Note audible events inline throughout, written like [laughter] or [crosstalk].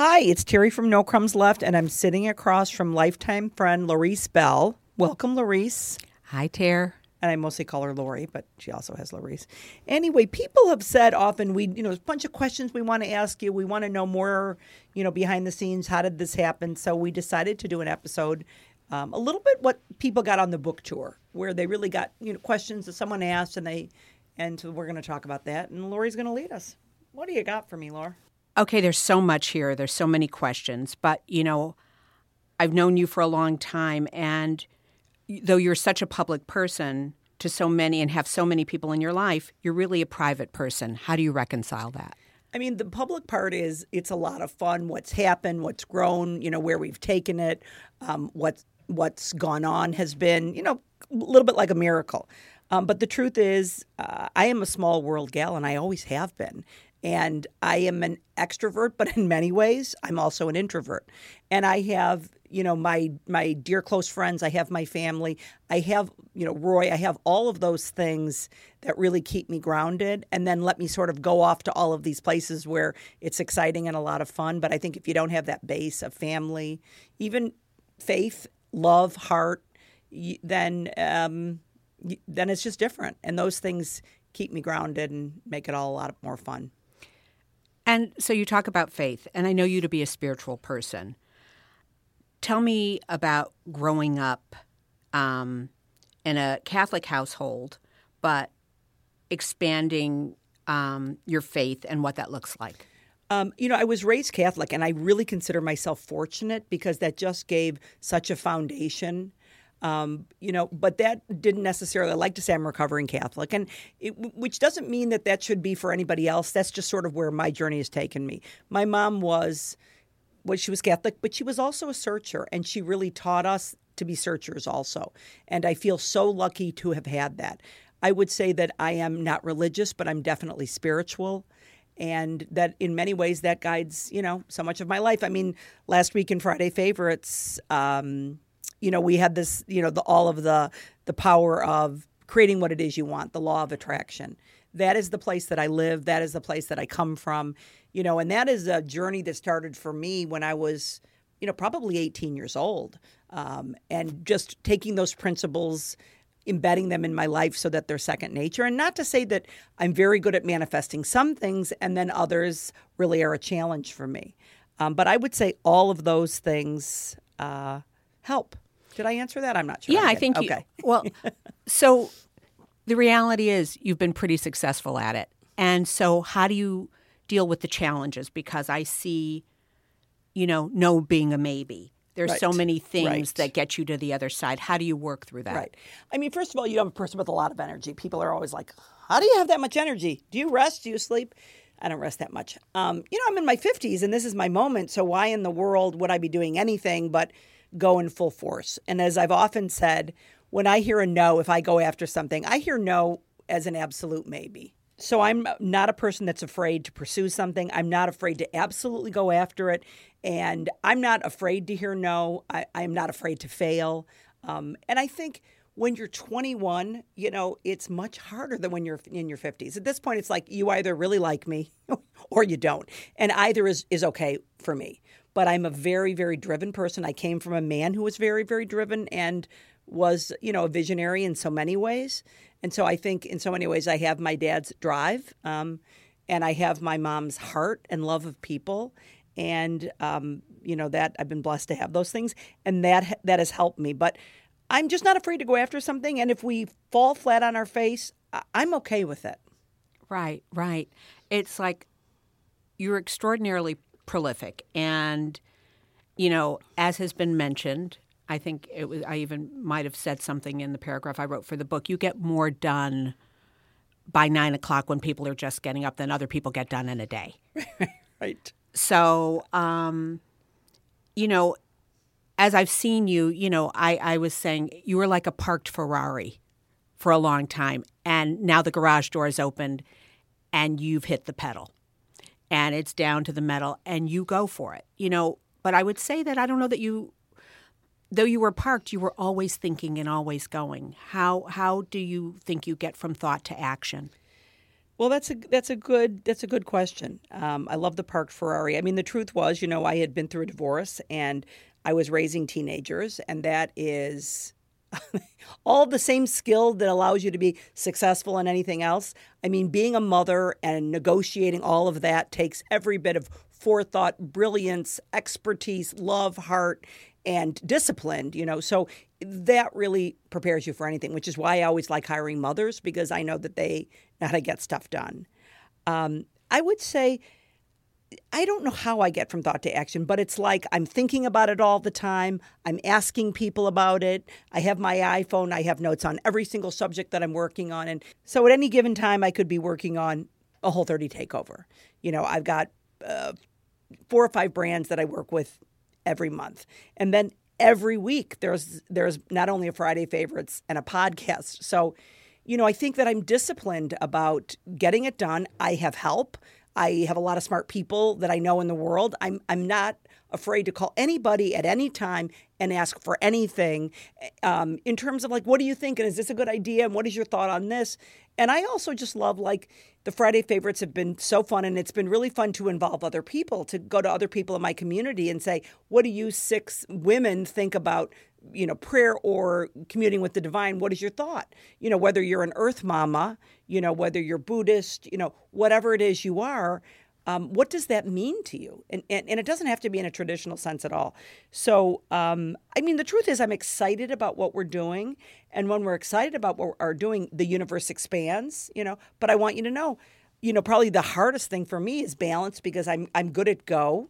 Hi, it's Teri from No Crumbs Left, and I'm sitting across from lifetime friend Laurice Bell. Welcome, Laurice. Hi, Teri And I mostly call her Laurie, but she also has Laurice. Anyway, people have said often we, you know, there's a bunch of questions we want to ask you. We want to know more, you know, behind the scenes. How did this happen? So we decided to do an episode, um, a little bit what people got on the book tour, where they really got, you know, questions that someone asked, and they, and so we're going to talk about that. And Laurie's going to lead us. What do you got for me, Laura? Okay, there's so much here. There's so many questions, but you know, I've known you for a long time, and though you're such a public person to so many and have so many people in your life, you're really a private person. How do you reconcile that? I mean, the public part is it's a lot of fun. What's happened, what's grown, you know, where we've taken it, um, what what's gone on has been, you know, a little bit like a miracle. Um, but the truth is, uh, I am a small world gal, and I always have been and I am an extrovert, but in many ways, I'm also an introvert. And I have, you know, my my dear close friends. I have my family. I have, you know, Roy. I have all of those things that really keep me grounded, and then let me sort of go off to all of these places where it's exciting and a lot of fun. But I think if you don't have that base of family, even faith, love, heart, then um, then it's just different. And those things keep me grounded and make it all a lot more fun. And so you talk about faith, and I know you to be a spiritual person. Tell me about growing up um, in a Catholic household, but expanding um, your faith and what that looks like. Um, you know, I was raised Catholic, and I really consider myself fortunate because that just gave such a foundation um, you know, but that didn't necessarily. I like to say I'm recovering Catholic, and it, which doesn't mean that that should be for anybody else. That's just sort of where my journey has taken me. My mom was, well, she was Catholic, but she was also a searcher, and she really taught us to be searchers also. And I feel so lucky to have had that. I would say that I am not religious, but I'm definitely spiritual and that in many ways that guides you know so much of my life i mean last week in friday favorites um, you know, we had this, you know, the, all of the the power of creating what it is you want, the law of attraction. That is the place that I live. That is the place that I come from, you know, and that is a journey that started for me when I was, you know, probably 18 years old, um, and just taking those principles embedding them in my life so that they're second nature. And not to say that I'm very good at manifesting some things and then others really are a challenge for me. Um, but I would say all of those things uh, help. Did I answer that? I'm not sure. Yeah, I, I think okay. You, [laughs] well, so the reality is you've been pretty successful at it. And so how do you deal with the challenges because I see you know, no being a maybe. There's right. so many things right. that get you to the other side. How do you work through that? Right. I mean, first of all, you don't have a person with a lot of energy. People are always like, "How do you have that much energy? Do you rest? Do you sleep?" I don't rest that much. Um, you know, I'm in my 50s and this is my moment. So why in the world would I be doing anything but go in full force. And as I've often said, when I hear a no, if I go after something, I hear no as an absolute maybe. So I'm not a person that's afraid to pursue something. I'm not afraid to absolutely go after it. And I'm not afraid to hear no. I, am not afraid to fail. Um, and I think when you're 21, you know, it's much harder than when you're in your 50s. At this point, it's like you either really like me [laughs] or you don't. And either is, is okay for me but I'm a very, very driven person. I came from a man who was very, very driven and was, you know, a visionary in so many ways. And so I think in so many ways I have my dad's drive um, and I have my mom's heart and love of people. And, um, you know, that I've been blessed to have those things. And that, that has helped me. But I'm just not afraid to go after something. And if we fall flat on our face, I'm okay with it. Right, right. It's like you're extraordinarily prolific. And, you know, as has been mentioned, I think it was, I even might have said something in the paragraph I wrote for the book. You get more done by nine o'clock when people are just getting up than other people get done in a day. [laughs] right. So, um, you know, as I've seen you, you know, I, I was saying you were like a parked Ferrari for a long time. And now the garage door is opened and you've hit the pedal and it's down to the metal and you go for it. You know, but I would say that I don't know that you though you were parked, you were always thinking and always going. How how do you think you get from thought to action? Well, that's a that's a good that's a good question. Um, I love the parked Ferrari. I mean, the truth was, you know, I had been through a divorce and I was raising teenagers, and that is [laughs] all the same skill that allows you to be successful in anything else. I mean, being a mother and negotiating all of that takes every bit of forethought, brilliance, expertise, love, heart, and discipline, you know. So that really prepares you for anything, which is why I always like hiring mothers because I know that they know how to get stuff done. Um, I would say, I don't know how I get from thought to action, but it's like I'm thinking about it all the time. I'm asking people about it. I have my iPhone. I have notes on every single subject that I'm working on. And so at any given time, I could be working on a Whole30 takeover. You know, I've got uh, four or five brands that I work with every month. And then every week there's there's not only a Friday favorites and a podcast. So, you know, I think that I'm disciplined about getting it done. I have help. I have a lot of smart people that I know in the world. I'm I'm not afraid to call anybody at any time and ask for anything um, in terms of like, what do you think? And is this a good idea? And what is your thought on this? And I also just love like the Friday favorites have been so fun, and it's been really fun to involve other people, to go to other people in my community and say, what do you six women think about you know prayer or communing with the divine what is your thought you know whether you're an earth mama you know whether you're buddhist you know whatever it is you are um, what does that mean to you? And, and, and, it doesn't have to be in a traditional sense at all. So, um, I mean, the truth is, I'm excited about what we're doing. And when we're excited about what we're doing, the universe expands, you know. But I want you to know, you know, probably the hardest thing for me is balance because I'm, I'm good at go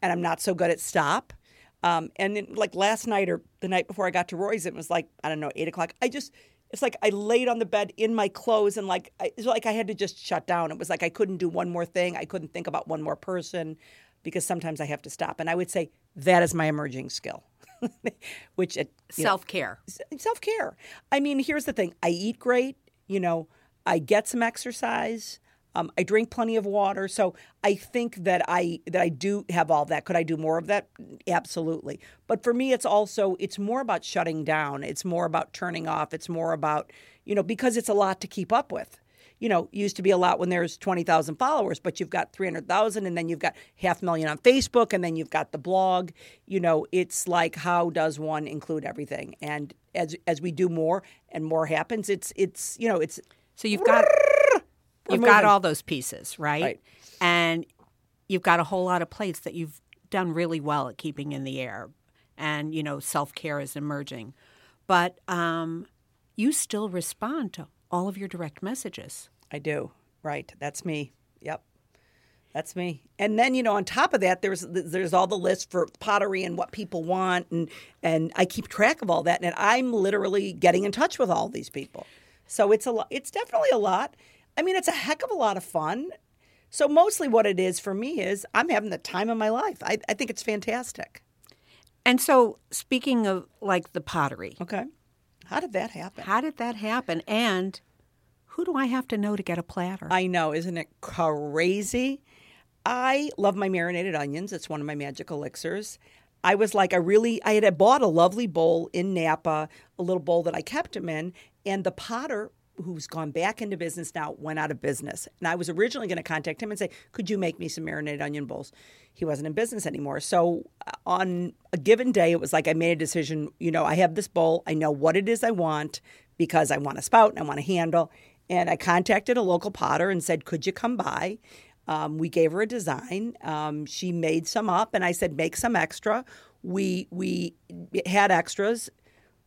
and I'm not so good at stop. Um, and then, like last night or the night before I got to Roy's, it was like, I don't know, eight o'clock. I just, it's like I laid on the bed in my clothes and like I, it's like I had to just shut down. It was like I couldn't do one more thing. I couldn't think about one more person because sometimes I have to stop. And I would say that is my emerging skill. [laughs] Which self care. Self care. I mean, here's the thing: I eat great. You know, I get some exercise. Um, I drink plenty of water, so I think that I that I do have all that. Could I do more of that? Absolutely. But for me, it's also it's more about shutting down. It's more about turning off. It's more about you know because it's a lot to keep up with. You know, used to be a lot when there's twenty thousand followers, but you've got three hundred thousand, and then you've got half million on Facebook, and then you've got the blog. You know, it's like how does one include everything? And as as we do more and more happens, it's it's you know it's so you've got you've got all those pieces, right? right? And you've got a whole lot of plates that you've done really well at keeping in the air. And, you know, self care is emerging. But um, you still respond to all of your direct messages. I do. Right. That's me. Yep. That's me. And then you know, on top of that, there's there's all the list for pottery and what people want, and and I keep track of all that, and I'm literally getting in touch with all these people. So it's a lot. It's definitely a lot. I mean, it's a heck of a lot of fun. So mostly what it is for me is I'm having the time of my life. I, I think it's fantastic. And so speaking of like the pottery. Okay. How did that happen? How did that happen? And who do I have to know to get a platter? I know, isn't it crazy? I love my marinated onions. It's one of my magic elixirs. I was like, I really, I had bought a lovely bowl in Napa, a little bowl that I kept them in, and the potter who's gone back into business now went out of business. And I was originally going to contact him and say, "Could you make me some marinated onion bowls?" He wasn't in business anymore. So uh, on a given day, it was like I made a decision. You know, I have this bowl. I know what it is I want because I want a spout and I want a handle. And I contacted a local potter and said, "Could you come by?" Um, we gave her a design. Um, she made some up, and I said, "Make some extra." We we had extras,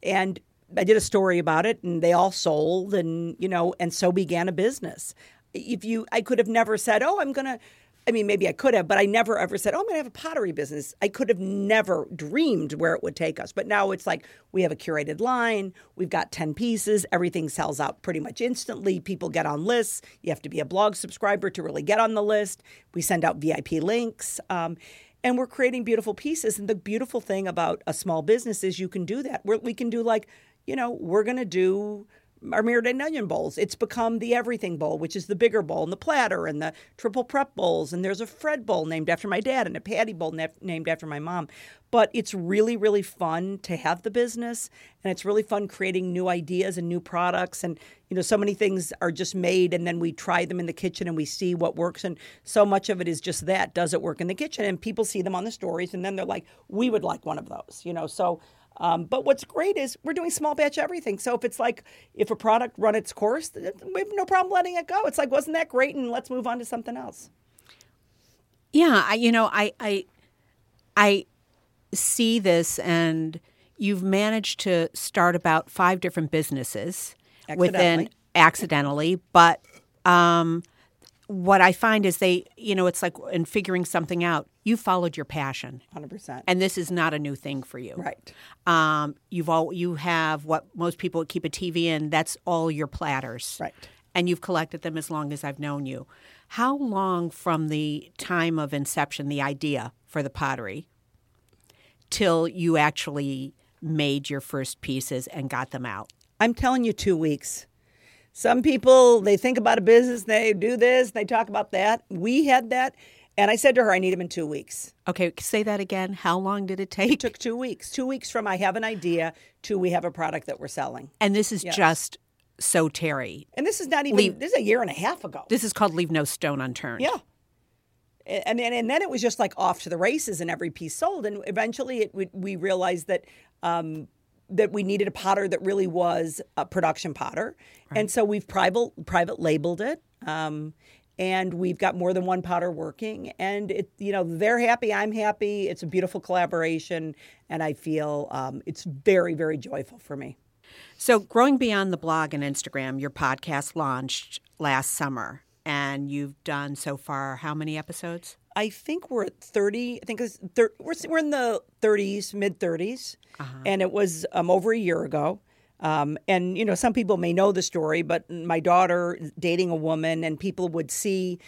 and I did a story about it and they all sold and you know and so began a business. If you I could have never said, "Oh, I'm going to I mean, maybe I could have, but I never ever said, "Oh, I'm going to have a pottery business." I could have never dreamed where it would take us. But now it's like we have a curated line. We've got 10 pieces. Everything sells out pretty much instantly. People get on lists. You have to be a blog subscriber to really get on the list. We send out VIP links. Um, and we're creating beautiful pieces. And the beautiful thing about a small business is you can do that. We're, we can do like you know, we're going to do our marinated onion bowls. It's become the everything bowl, which is the bigger bowl, and the platter, and the triple prep bowls. And there's a Fred bowl named after my dad, and a Patty bowl named after my mom. But it's really, really fun to have the business, and it's really fun creating new ideas and new products. And you know, so many things are just made, and then we try them in the kitchen and we see what works. And so much of it is just that: does it work in the kitchen? And people see them on the stories, and then they're like, "We would like one of those," you know. So um, but what's great is we're doing small batch everything. So if it's like if a product run its course, we have no problem letting it go. It's like wasn't that great, and let's move on to something else. Yeah, I, you know, I I I see this, and you've managed to start about five different businesses within accidentally, but um, what I find is they, you know, it's like in figuring something out, you followed your passion. 100%. And this is not a new thing for you. Right. Um, you've all, you have what most people keep a TV in, that's all your platters. Right. And you've collected them as long as I've known you. How long from the time of inception, the idea for the pottery, till you actually made your first pieces and got them out? I'm telling you, two weeks. Some people, they think about a business, they do this, they talk about that. We had that. And I said to her, I need them in two weeks. Okay, say that again. How long did it take? It took two weeks. Two weeks from I have an idea to we have a product that we're selling. And this is yes. just so Teri. And this is not even, leave, this is a year and a half ago. This is called Leave No Stone Unturned. Yeah. And, and, and then it was just like off to the races and every piece sold. And eventually it, we, we realized that um, that we needed a potter that really was a production potter, right. and so we've private private labeled it. Um, and we've got more than one potter working and it you know they're happy i'm happy it's a beautiful collaboration and i feel um, it's very very joyful for me so growing beyond the blog and instagram your podcast launched last summer and you've done so far how many episodes I think we're at 30. I think thir- we're, we're in the 30s, mid 30s. Uh-huh. And it was um, over a year ago. Um, and, you know, some people may know the story, but my daughter dating a woman, and people would see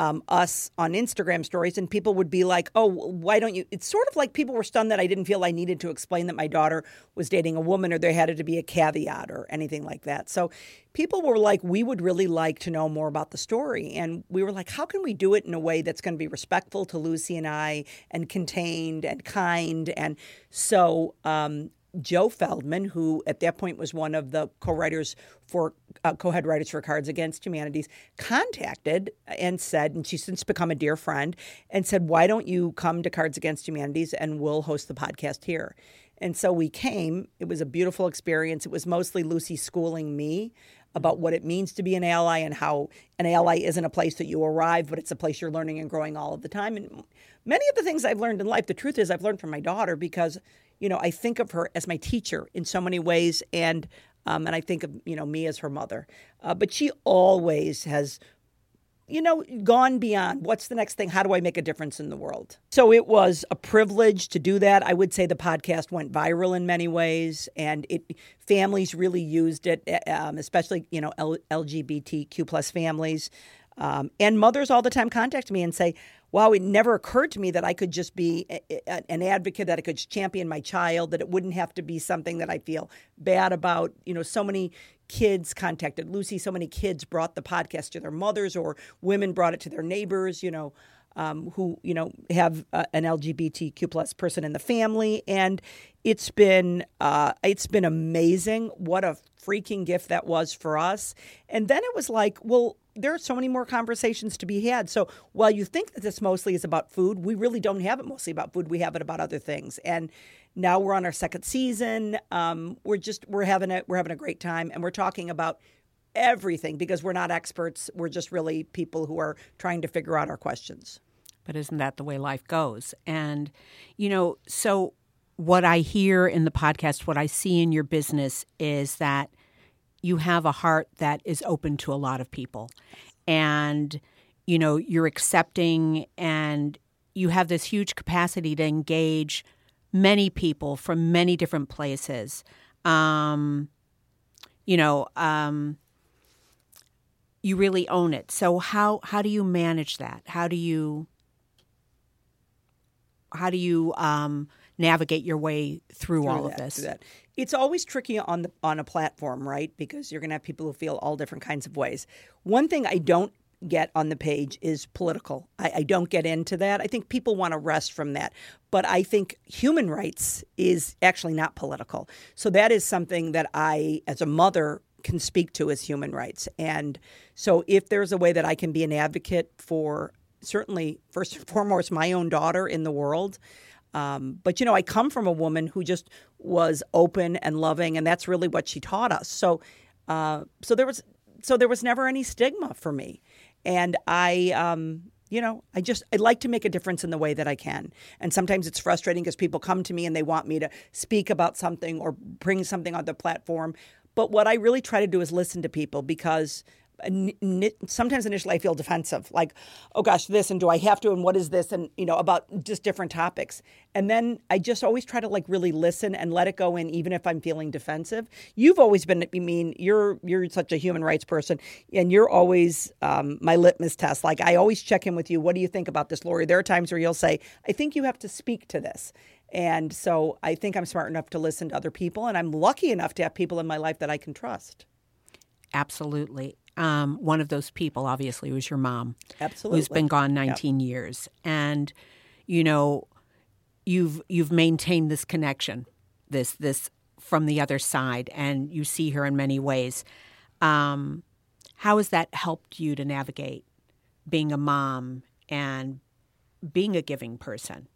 um, us on Instagram stories, and people would be like, "Oh, why don't you?" It's sort of like people were stunned that I didn't feel I needed to explain that my daughter was dating a woman, or there had to be a caveat or anything like that. So people were like, "We would really like to know more about the story," and we were like, "How can we do it in a way that's going to be respectful to Lucy and I, and contained and kind?" And so um, Joe Feldman, who at that point was one of the co-writers for uh, co-head writers for Cards Against Humanities, contacted and said, and she's since become a dear friend, and said, "Why don't you come to Cards Against Humanities and we'll host the podcast here?" And so we came. It was a beautiful experience. It was mostly Lucy schooling me about what it means to be an ally and how an ally isn't a place that you arrive, but it's a place you're learning and growing all of the time. And many of the things I've learned in life, the truth is, I've learned from my daughter because you know, I think of her as my teacher in so many ways, and um, and I think of you know me as her mother. Uh, but she always has, you know, gone beyond. What's the next thing? How do I make a difference in the world? So it was a privilege to do that. I would say the podcast went viral in many ways, and it families really used it, um, especially you know L- LGBTQ plus families. Um, and mothers all the time contact me and say, wow, it never occurred to me that I could just be a, a, an advocate, that I could champion my child, that it wouldn't have to be something that I feel bad about. You know, so many kids contacted Lucy, so many kids brought the podcast to their mothers, or women brought it to their neighbors, you know. Um, who you know have uh, an LGBTQ plus person in the family, and it's been uh, it's been amazing. What a freaking gift that was for us. And then it was like, well, there are so many more conversations to be had. So while you think that this mostly is about food, we really don't have it mostly about food. We have it about other things. And now we're on our second season. Um, we're just we're having a we're having a great time, and we're talking about everything because we're not experts. We're just really people who are trying to figure out our questions. But isn't that the way life goes? And you know, so what I hear in the podcast, what I see in your business is that you have a heart that is open to a lot of people. And, you know, you're accepting and you have this huge capacity to engage many people from many different places. Um, you know, um, you really own it. So how how do you manage that? How do you how do you um, navigate your way through, all that, of this? It's always tricky on the on a platform, right? Because you're going to have people who feel all different kinds of ways. One thing I don't get on the page is political. I, I don't get into that. I think people want to rest from that. But I think human rights is actually not political. So that is something that I, as a mother, can speak to as human rights. And so if there's a way that I can be an advocate for certainly, first and [laughs] foremost, my own daughter in the world. Um, but you know, I come from a woman who just was open and loving, and that's really what she taught us. So, uh, so there was, so there was never any stigma for me and I, um, you know, I just I like to make a difference in the way that I can. And sometimes it's frustrating because people come to me and they want me to speak about something or bring something on the platform. But what I really try to do is listen to people because sometimes initially I feel defensive, like, oh gosh, this and do I have to and what is this and you know about just different topics. And then I just always try to like really listen and let it go in, even if I'm feeling defensive. You've always been, I mean, you're you're such a human rights person, and you're always um, my litmus test. Like I always check in with you. What do you think about this, Laurie? There are times where you'll say, I think you have to speak to this. And so I think I'm smart enough to listen to other people, and I'm lucky enough to have people in my life that I can trust. Absolutely um, one of those people, obviously, was your mom. Absolutely. Who's been gone 19 yep. years. And, you know, you've you've maintained this connection, this this from the other side, and you see her in many ways. Um, how has that helped you to navigate being a mom and being a giving person?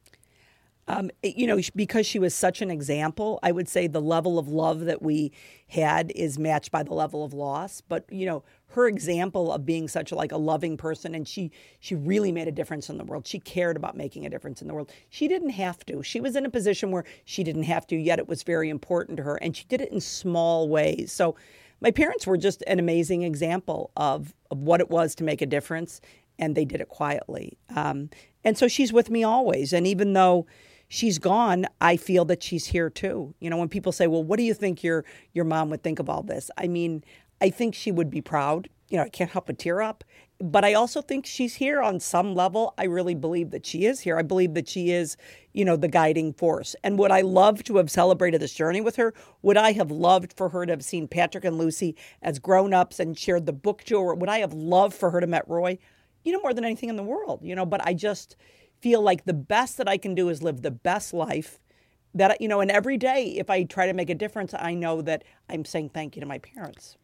Um, you know, because she was such an example, I would say the level of love that we had is matched by the level of loss. But you know, her example of being such a, like a loving person, and she she really made a difference in the world. She cared about making a difference in the world. She didn't have to. She was in a position where she didn't have to. Yet it was very important to her, and she did it in small ways. So, my parents were just an amazing example of of what it was to make a difference, and they did it quietly. Um, and so she's with me always. And even though she's gone, I feel that she's here too. You know, when people say, "Well, what do you think your your mom would think of all this?" I mean, I think she would be proud. You know, I can't help but tear up. But I also think she's here on some level. I really believe that she is here. I believe that she is, you know, the guiding force. And would I love to have celebrated this journey with her? Would I have loved for her to have seen Patrick and Lucy as grown ups and shared the book tour? Would I have loved for her to met Roy? You know, more than anything in the world, you know, but I just feel like the best that I can do is live the best life that you know and every day if i try to make a difference i know that i'm saying thank you to my parents.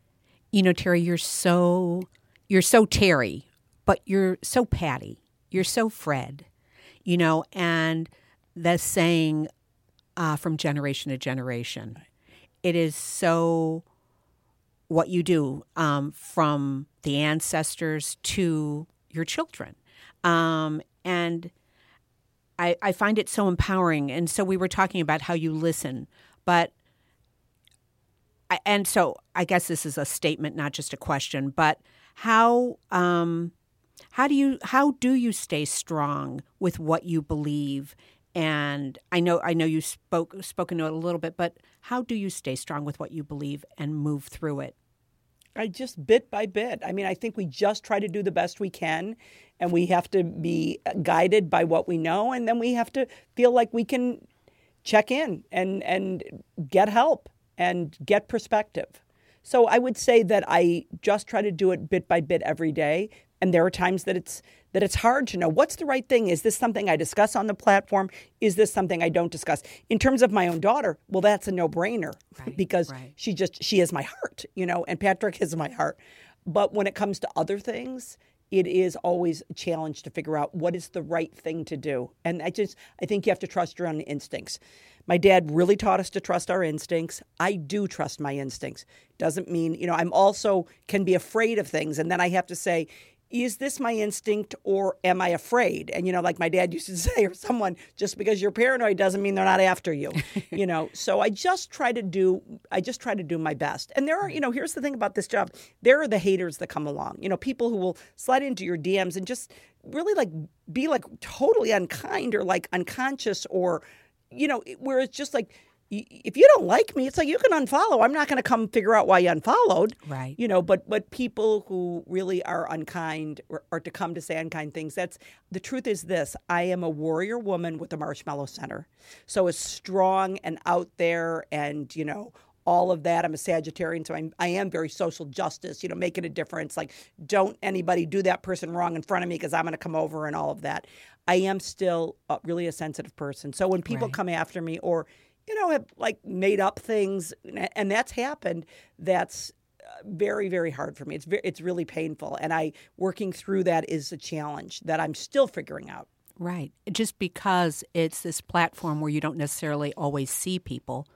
You know teri you're so you're so teri but you're so patty. You're so fred you know and the saying uh, from generation to generation. It is so what you do um, from the ancestors to your children. Um, and I, I find it so empowering. And so we were talking about how you listen, but and so I guess this is a statement, not just a question. But how um, how do you how do you stay strong with what you believe? And I know I know you spoke spoken to it a little bit, but how do you stay strong with what you believe and move through it? I just bit by bit. I mean, I think we just try to do the best we can, and we have to be uh, guided by what we know, and then we have to feel like we can check in and and get help and get perspective. So I would say that I just try to do it bit by bit every day, and there are times that it's that it's hard to know what's the right thing. Is this something I discuss on the platform? Is this something I don't discuss? In terms of my own daughter, well, that's a no brainer right, because right. she just she is my heart, you know, and Patrick is my heart. But when it comes to other things, it is always a challenge to figure out what is the right thing to do. And I just I think you have to trust your own instincts. My dad really taught us to trust our instincts. I do trust my instincts. Doesn't mean, you know, I'm also can be afraid of things and then I have to say, is this my instinct or am I afraid? And you know, like my dad used to [laughs] say, or someone, just because you're paranoid doesn't mean they're not after you. [laughs] you know, so I just try to do, I just try to do my best. And there are, mm. you know, here's the thing about this job: there are the haters that come along. You know, people who will slide into your DMs and just really like be like totally unkind or like unconscious or, you know, where it's just like if you don't like me, it's like you can unfollow. I'm not going to come figure out why you unfollowed. Right. You know, but but people who really are unkind or, or to come to say unkind things, that's the truth is this. I am a warrior woman with a marshmallow center. So as strong and out there and, you know, all of that. I'm a Sagittarian, so I'm, I am very social justice, you know, making a difference. Like, don't anybody do that person wrong in front of me because I'm going to come over and all of that. I am still uh, really a sensitive person. So when people Right. come after me or, you know, have like made up things, and that's happened, that's uh, very very hard for me it's very, it's really painful and i working through that is a challenge that i'm still figuring out Right. Just because it's this platform where you don't necessarily always see people,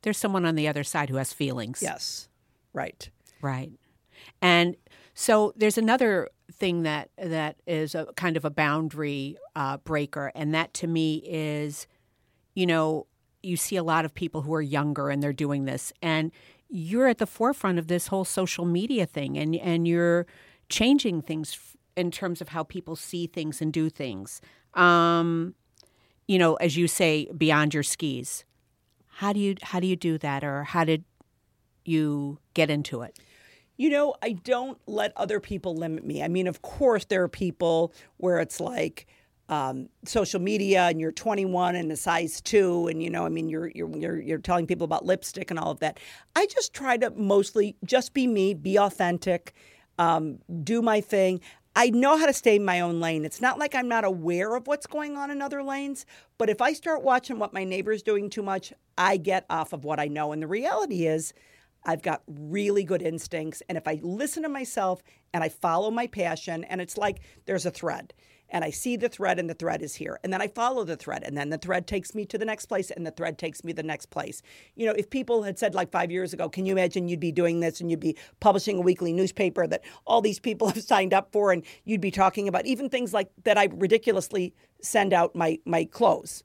there's someone on the other side who has feelings. yes right Right. And so there's another thing that that is a kind of a boundary uh, breaker, and that to me is, you know, you see a lot of people who are younger and they're doing this, and you're at the forefront of this whole social media thing, and and you're changing things in terms of how people see things and do things. Um, you know, as you say, beyond your skis. How do you how do you do that, or how did you get into it? You know, I don't let other people limit me. I mean, of course, there are people where it's like um, social media, and you're 21 and a size two, and you know, I mean, you're you're you're you're telling people about lipstick and all of that. I just try to mostly just be me, be authentic, um, do my thing. I know how to stay in my own lane. It's not like I'm not aware of what's going on in other lanes, but if I start watching what my neighbor's doing too much, I get off of what I know. And the reality is, I've got really good instincts. And if I listen to myself and I follow my passion, and it's like there's a thread, and I see the thread, and the thread is here. And then I follow the thread, and then the thread takes me to the next place, and the thread takes me to the next place. You know, if people had said like five years ago, can you imagine you'd be doing this and you'd be publishing a weekly newspaper that all these people [laughs] have signed up for, and you'd be talking about even things like that I ridiculously send out my my clothes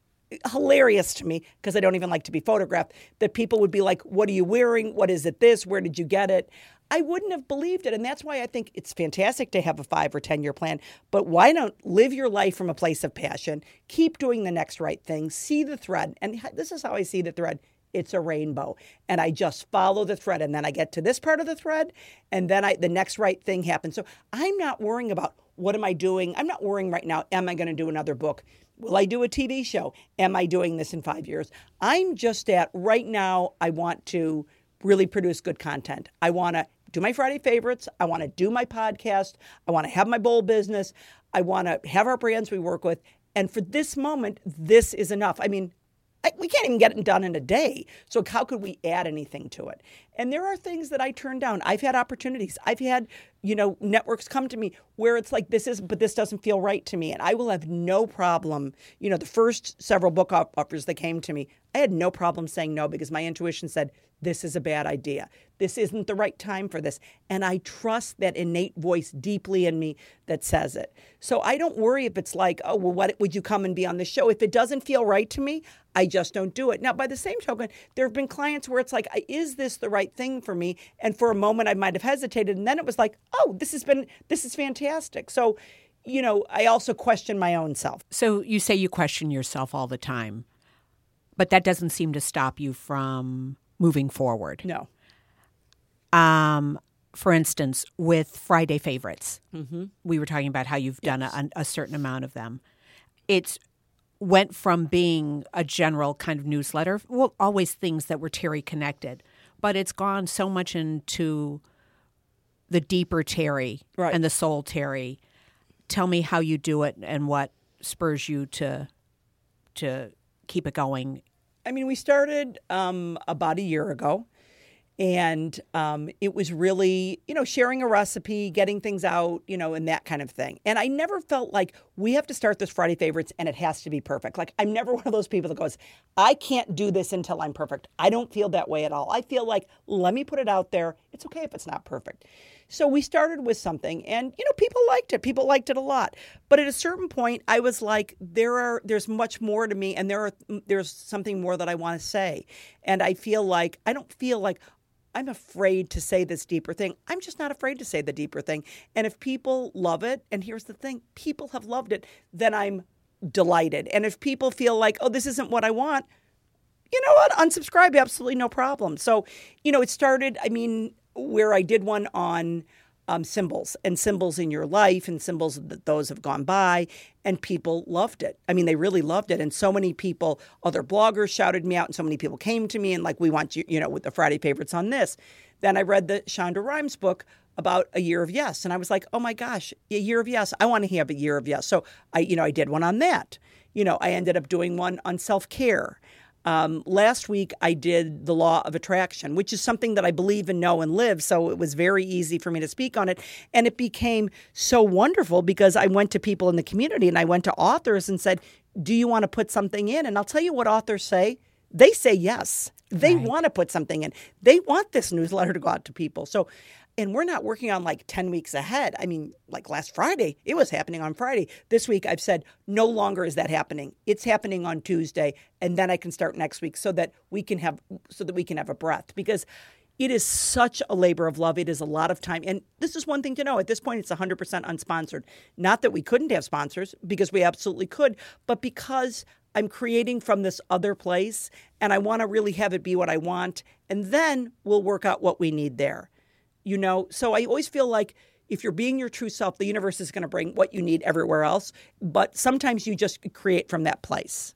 hilarious to me because I don't even like to be photographed that people would be like, What are you wearing? What is it this? Where did you get it? I wouldn't have believed it. And that's why I think it's fantastic to have a five or 10 year plan. But why don't live your life from a place of passion? Keep doing the next right thing, see the thread. And this is how I see the thread it's a rainbow and i just follow the thread and then i get to this part of the thread and then i the next right thing happens so i'm not worrying about what am i doing i'm not worrying right now am i going to do another book will i do a tv show am i doing this in five years i'm just at right now i want to really produce good content i want to do my friday favorites i want to do my podcast i want to have my bowl business i want to have our brands we work with and for this moment this is enough i mean I, we can't even get it done in a day. So how could we add anything to it? And there are things that I turn down. I've had opportunities. I've had, you know, networks come to me where it's like this is, but this doesn't feel right to me, and I will have no problem. You know, the first several book offers that came to me, I had no problem saying no because my intuition said this is a bad idea. This isn't the right time for this. And I trust that innate voice deeply in me that says it. So I don't worry if it's like, oh, well, what would you come and be on the show? If it doesn't feel right to me, I just don't do it. Now, by the same token, there have been clients where it's like, is this the right thing for me? And for a moment, I might have hesitated. And then it was like, oh, this has been, this is fantastic. So, you know, I also question my own self. So you say you question yourself all the time, but that doesn't seem to stop you from moving forward. No. Um, for instance, with Friday favorites, mm-hmm. we were talking about how you've done a, a certain amount of them. It's went from being a general kind of newsletter, well, always things that were Teri connected, but it's gone so much into the deeper Teri Right. and the soul Teri. Tell me how you do it and what spurs you to to keep it going. I mean, we started um, about a year ago, and um, it was really, you know, sharing a recipe, getting things out, you know, and that kind of thing. And I never felt like we have to start this Friday favorites and it has to be perfect. Like, I'm never [laughs] one of those people that goes, I can't do this until I'm perfect. I don't feel that way at all. I feel like, let me put it out there. It's okay if it's not perfect. So we started with something and you know people liked it. People liked it a lot. But at a certain point I was like there are there's much more to me and there are there's something more that I want to say. And I feel like I don't feel like I'm afraid to say this deeper thing. I'm just not afraid to say the deeper thing. And if people love it, and here's the thing, people have loved it, then I'm delighted. And if people feel like, "Oh, this isn't what I want," you know what? Unsubscribe, absolutely no problem. So, you know, it started, I mean, where I did one on um, symbols and symbols in your life and symbols that those have gone by, and people loved it. I mean, they really loved it. And so many people, other bloggers shouted me out, and so many people came to me and, like, we want you, you know, with the Friday favorites on this. Then I read the Shonda Rhimes book about a year of yes. And I was like, oh my gosh, a year of yes. I want to have a year of yes. So I, you know, I did one on that. You know, I ended up doing one on self care. Um, last week, I did the law of attraction, which is something that I believe and know and live. So it was very easy for me to speak on it. And it became so wonderful because I went to people in the community and I went to authors and said, Do you want to put something in? And I'll tell you what authors say. They say yes. They right. want to put something in. They want this newsletter to go out to people. So and we're not working on like 10 weeks ahead. I mean, like last Friday, it was happening on Friday. This week, I've said no longer is that happening. It's happening on Tuesday, and then I can start next week so that we can have so that we can have a breath because it is such a labor of love. It is a lot of time. And this is one thing to know. At this point, it's 100% unsponsored. Not that we couldn't have sponsors, because we absolutely could, but because I'm creating from this other place and I want to really have it be what I want. And then we'll work out what we need there you know so i always feel like if you're being your true self the universe is going to bring what you need everywhere else but sometimes you just create from that place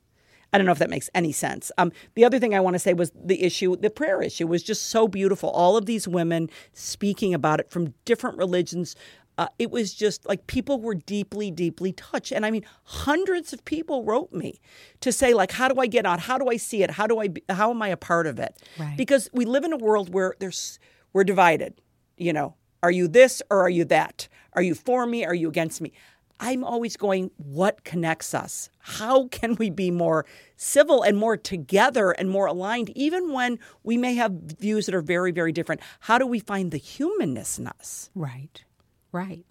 I don't know if that makes any sense. Um, the other thing I want to say was the issue, the prayer issue, was just so beautiful. All of these women speaking about it from different religions. Uh, it was just like people were deeply, deeply touched. And I mean, hundreds of people wrote me to say, like, how do I get on? How do I see it? How do I? Be, how am I a part of it? Right. Because we live in a world where there's we're divided you know, are you this or are you that? Are you for me? Are you against me? I'm always going, what connects us? How can we be more civil and more together and more aligned, even when we may have views that are very, very different? How do we find the humanness in us? Right, right.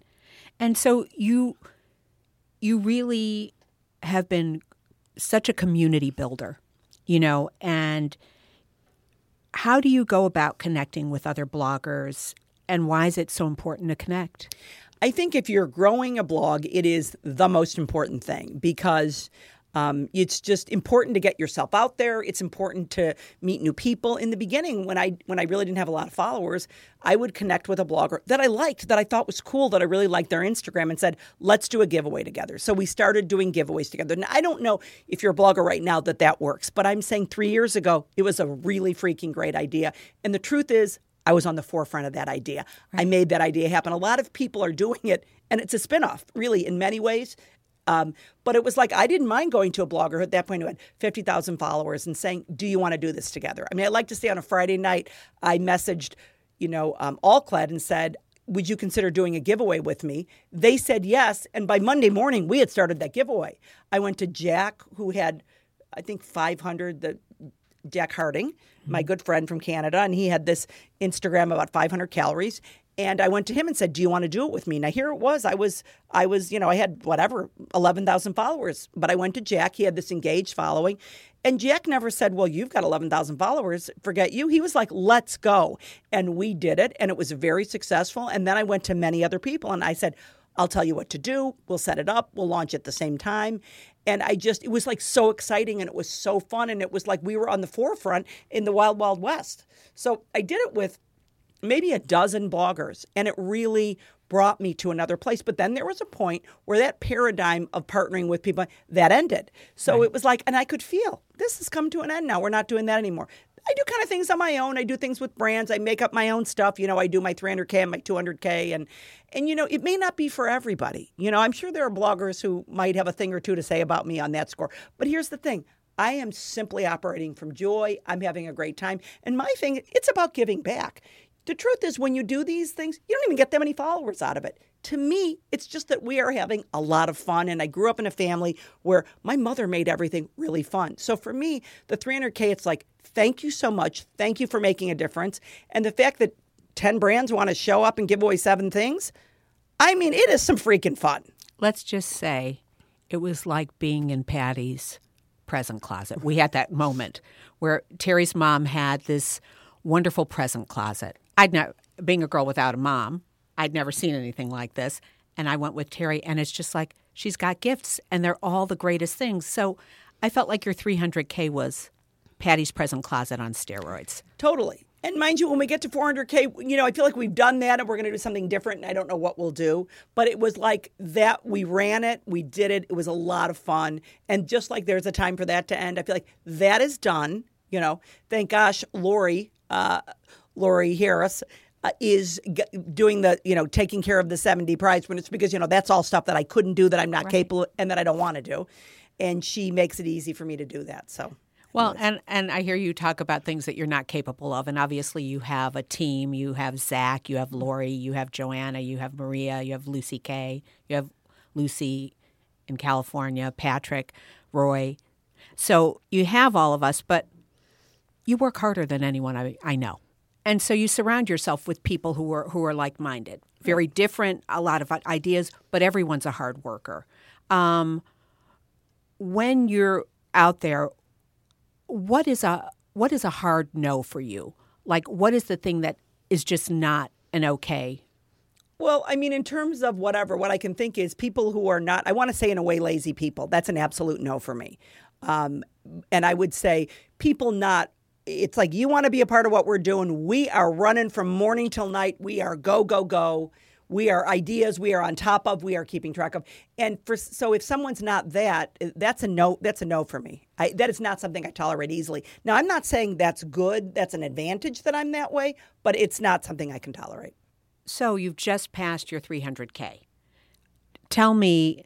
And so you, you really have been such a community builder, you know, and how do you go about connecting with other bloggers and why is it so important to connect? I think if you're growing a blog, it is the most important thing because um, it's just important to get yourself out there. It's important to meet new people. In the beginning, when I when I really didn't have a lot of followers, I would connect with a blogger that I liked, that I thought was cool, that I really liked their Instagram, and said, "Let's do a giveaway together." So we started doing giveaways together. Now I don't know if you're a blogger right now that that works, but I'm saying three years ago it was a really freaking great idea. And the truth is, I was on the forefront of that idea. Right. I made that idea happen. A lot of people are doing it, and it's a spinoff, really, in many ways. Um, but it was like I didn't mind going to a blogger who at that point who had 50,000 followers and saying, Do you want to do this together? I mean, I'd like to say on a Friday night, I messaged, you know, um, All-Clad and said, would you consider doing a giveaway with me? They said yes. And by Monday morning, we had started that giveaway. I went to Jack, who had, I think, 500, the Jack Harding, my mm-hmm. good friend from Canada, and he had this Instagram about 500 calories. And I went to him and said, "Do you want to do it with me?" Now here it was. I was, I was, you know, I had whatever, eleven thousand followers. But I went to Jack. He had this engaged following, and Jack never said, "Well, you've got eleven thousand followers. Forget you." He was like, "Let's go," and we did it, and it was very successful. And then I went to many other people, and I said, I'll tell you what to do. We'll set it up. We'll launch at the same time. And I just, it was like so exciting and it was so fun. And it was like we were on the forefront in the wild, wild west. So I did it with maybe a dozen bloggers and it really brought me to another place. But then there was a point where that paradigm of partnering with people that ended. So right. it was like, and I could feel this has come to an end now. We're not doing that anymore. I do kind of things on my own. I do things with brands. I make up my own stuff. You know, I do my 300k and my 200k, and and you know, it may not be for everybody. You know, I'm sure there are bloggers who might have a thing or two to say about me on that score. But here's the thing. I am simply operating from joy. I'm having a great time. And my thing, it's about giving back. The truth is, when you do these things, you don't even get that many followers out of it. To me, it's just that we are having a lot of fun. And I grew up in a family where my mother made everything really fun. So for me, the 300K, it's like, thank you so much. Thank you for making a difference. And the fact that 10 brands want to show up and give away seven things, I mean, it is some freaking fun. Let's just say it was like being in Patty's present closet. We had that moment where Teri's mom had this wonderful present closet. I'd never, being a girl without a mom, I'd never seen anything like this. And I went with Teri, and it's just like she's got gifts, and they're all the greatest things. So I felt like your 300K was Patty's present closet on steroids. Totally. And mind you, when we get to 400K, you know, I feel like we've done that and we're going to do something different. And I don't know what we'll do. But it was like that. We ran it, we did it. It was a lot of fun. And just like there's a time for that to end, I feel like that is done. You know, thank gosh, Lori, uh, Lori Harris. Uh, is g- doing the you know taking care of the 70 prize when it's because you know that's all stuff that I couldn't do that I'm not right. capable and that I don't want to do and she makes it easy for me to do that so well, and and I hear you talk about things that you're not capable of, and obviously you have a team. You have Zach, you have Lori, you have Joanna, you have Maria, you have Lucy Kay, you have Lucy in California, Patrick, Roy. So you have all of us, but you work harder than anyone I, I know, and so you surround yourself with people who are who are like minded, very different, a lot of ideas, but everyone's a hard worker. Um, when you're out there what is a what is a hard no for you? Like what is the thing that is just not an okay? Well, I mean, in terms of whatever, what I can think is people who are not, I want to say in a way, lazy people. That's an absolute no for me. Um, and I would say people not it's like you want to be a part of what we're doing. We are running from morning till night. We are go, go, go. We are ideas. We are on top of we are keeping track of. And for so if someone's not that eh, that's a no that's a no for me. I, that is not something i tolerate easily. Now i'm not saying that's good that's an advantage that i'm that way but it's not something i can tolerate. So you've just passed your 300k tell me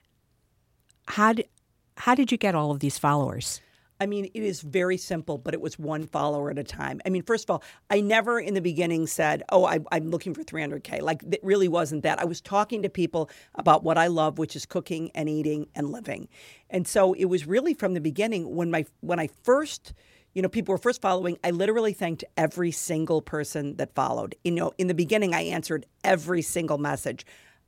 how did, how did you get all of these followers I mean, it is very simple, but it was one follower at a time. I mean, first of all, I never in the beginning said, "Oh, I, am looking for 300k." Like, it really wasn't that. I was talking to people about what I love, which is cooking and eating and living, and so it was really from the beginning when my when I first you know, people were first following, I literally thanked every single person that followed. You know, in the beginning, I answered every single message.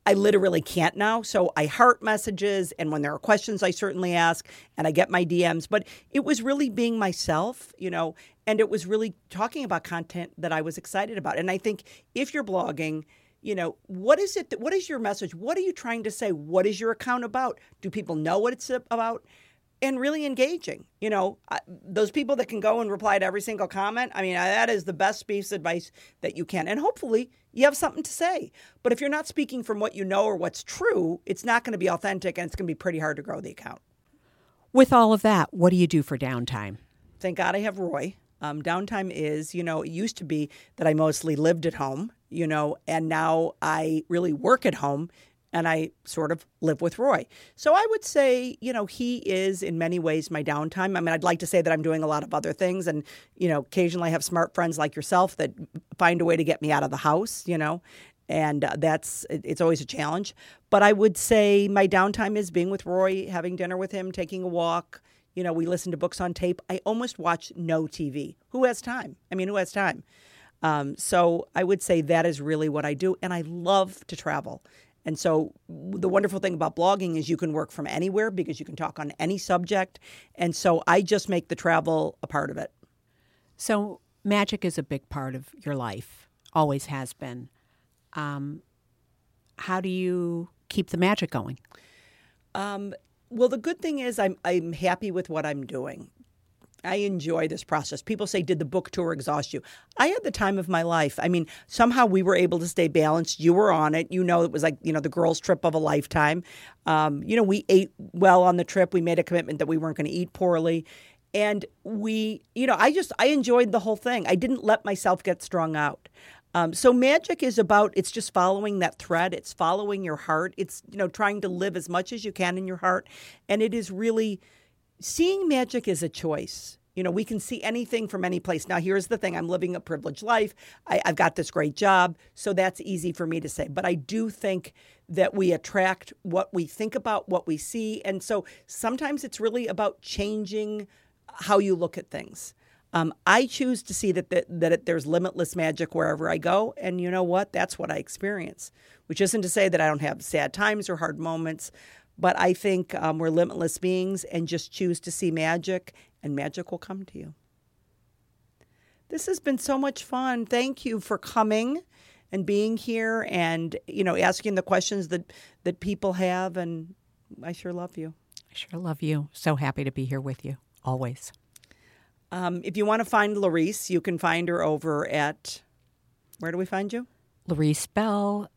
I literally can't now. So I heart messages, and when there are questions, I certainly ask, and I get my DMs. But it was really being myself, you know, and it was really talking about content that I was excited about. And I think if you're blogging, you know, what is it? That, what is your message? What are you trying to say? What is your account about? Do people know what it's about? And really engaging. You know, those people that can go and reply to every single comment, I mean, that is the best piece of advice that you can. And hopefully you have something to say. But if you're not speaking from what you know or what's true, it's not going to be authentic and it's going to be pretty hard to grow the account. With all of that, what do you do for downtime? Thank God I have Roy. Um, downtime is, you know, it used to be that I mostly lived at home, you know, and now I really work at home and I sort of live with Roy. So I would say, you know, he is in many ways my downtime. I mean, I'd like to say that I'm doing a lot of other things and, you know, occasionally I have smart friends like yourself that find a way to get me out of the house, you know, and uh, that's it's always a challenge. But I would say my downtime is being with Roy, having dinner with him, taking a walk. You know, we listen to books on tape. I almost watch no TV. Who has time? I mean, who has time? Um, so I would say that is really what I do, and I love to travel. And so the wonderful thing about blogging is you can work from anywhere because you can talk on any subject. And so I just make the travel a part of it. So magic is a big part of your life, always has been. Um, how do you keep the magic going? Um, well, the good thing is I'm I'm happy with what I'm doing. I enjoy this process. People say, Did the book tour exhaust you? I had the time of my life. I mean, somehow we were able to stay balanced. You were on it. You know, it was like, you know, the girls' trip of a lifetime. Um, you know, we ate well on the trip. We made a commitment that we weren't going to eat poorly. And we, you know, I just, I enjoyed the whole thing. I didn't let myself get strung out. Um, so magic is about it's just following that thread. It's following your heart. It's you know trying to live as much as you can in your heart, and it is really seeing magic is a choice. You know, we can see anything from any place. Now, here's the thing I'm living a privileged life. I, have got this great job. So that's easy for me to say. But I do think that we attract what we think about, what we see. And so sometimes it's really about changing how you look at things. Um, I choose to see that, that, that there's limitless magic wherever I go. And you know what? That's what I experience, which isn't to say that I don't have sad times or hard moments. But I think um, we're limitless beings and just choose to see magic, and magic will come to you. This has been so much fun. Thank you for coming and being here and you know asking the questions that that people have and I sure love you. I sure love you. So happy to be here with you always. Um, if you want to find Laurice, you can find her over at where do we find you? Laurice Bell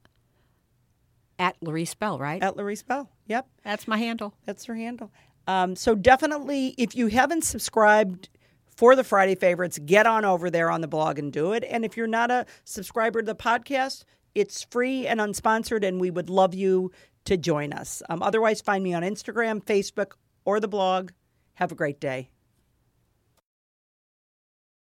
at Laurice Bell, right? At Laurice Bell. Yep, That's my handle. that's her handle. Um, so definitely, if you haven't subscribed for the Friday favorites, get on over there on the blog and do it. And if you're not a subscriber to the podcast, it's free and unsponsored, and we would love you to join us. Um, otherwise, find me on Instagram, Facebook, or the blog. Have a great day.